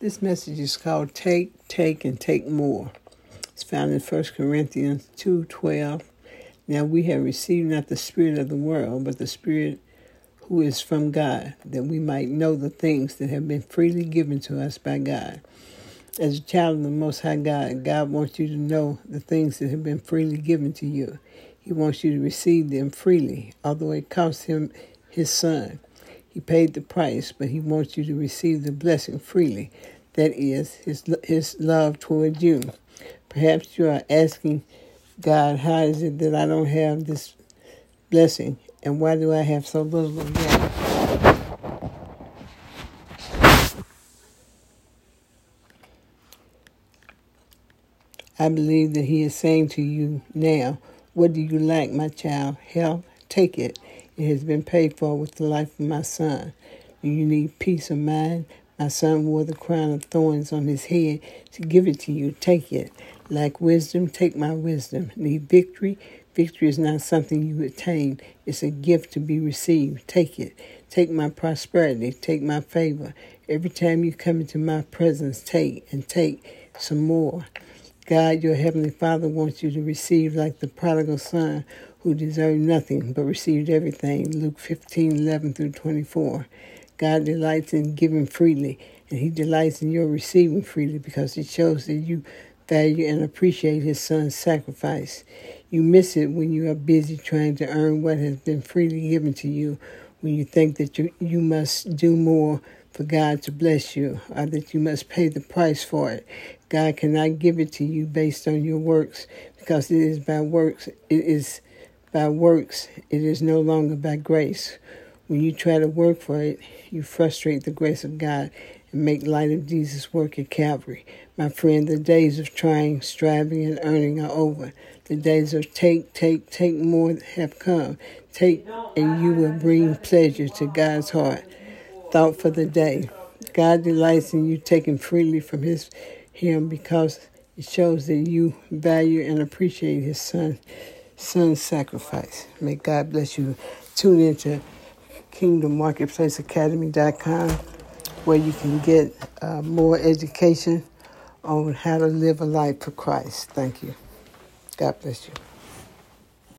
This message is called Take, Take, and Take More. It's found in 1 Corinthians 2.12. Now we have received not the Spirit of the world, but the Spirit who is from God, that we might know the things that have been freely given to us by God. As a child of the Most High God, God wants you to know the things that have been freely given to you. He wants you to receive them freely, although it cost him his son. He paid the price, but he wants you to receive the blessing freely. That is his his love toward you. Perhaps you are asking God, how is it that I don't have this blessing, and why do I have so little of that? I believe that He is saying to you now, What do you lack, my child? Health? Take it. It has been paid for with the life of my son. Do you need peace of mind? My son wore the crown of thorns on his head to give it to you. Take it. Lack wisdom? Take my wisdom. Need victory? Victory is not something you attain, it's a gift to be received. Take it. Take my prosperity. Take my favor. Every time you come into my presence, take and take some more. God, your Heavenly Father, wants you to receive like the prodigal son who deserved nothing but received everything. Luke 15 11 through 24. God delights in giving freely, and He delights in your receiving freely because it shows that you value and appreciate His Son's sacrifice. You miss it when you are busy trying to earn what has been freely given to you, when you think that you, you must do more for God to bless you, or that you must pay the price for it. God cannot give it to you based on your works, because it is by works. It is by works. It is no longer by grace. When you try to work for it, you frustrate the grace of God and make light of Jesus' work at Calvary. My friend, the days of trying, striving, and earning are over. The days of take, take, take more have come. Take, and you will bring pleasure to God's heart. Thought for the day. God delights in you taking freely from His Him because it shows that you value and appreciate His Son, Son's sacrifice. May God bless you. Tune into KingdomMarketplaceAcademy.com where you can get uh, more education on how to live a life for Christ. Thank you. God bless you.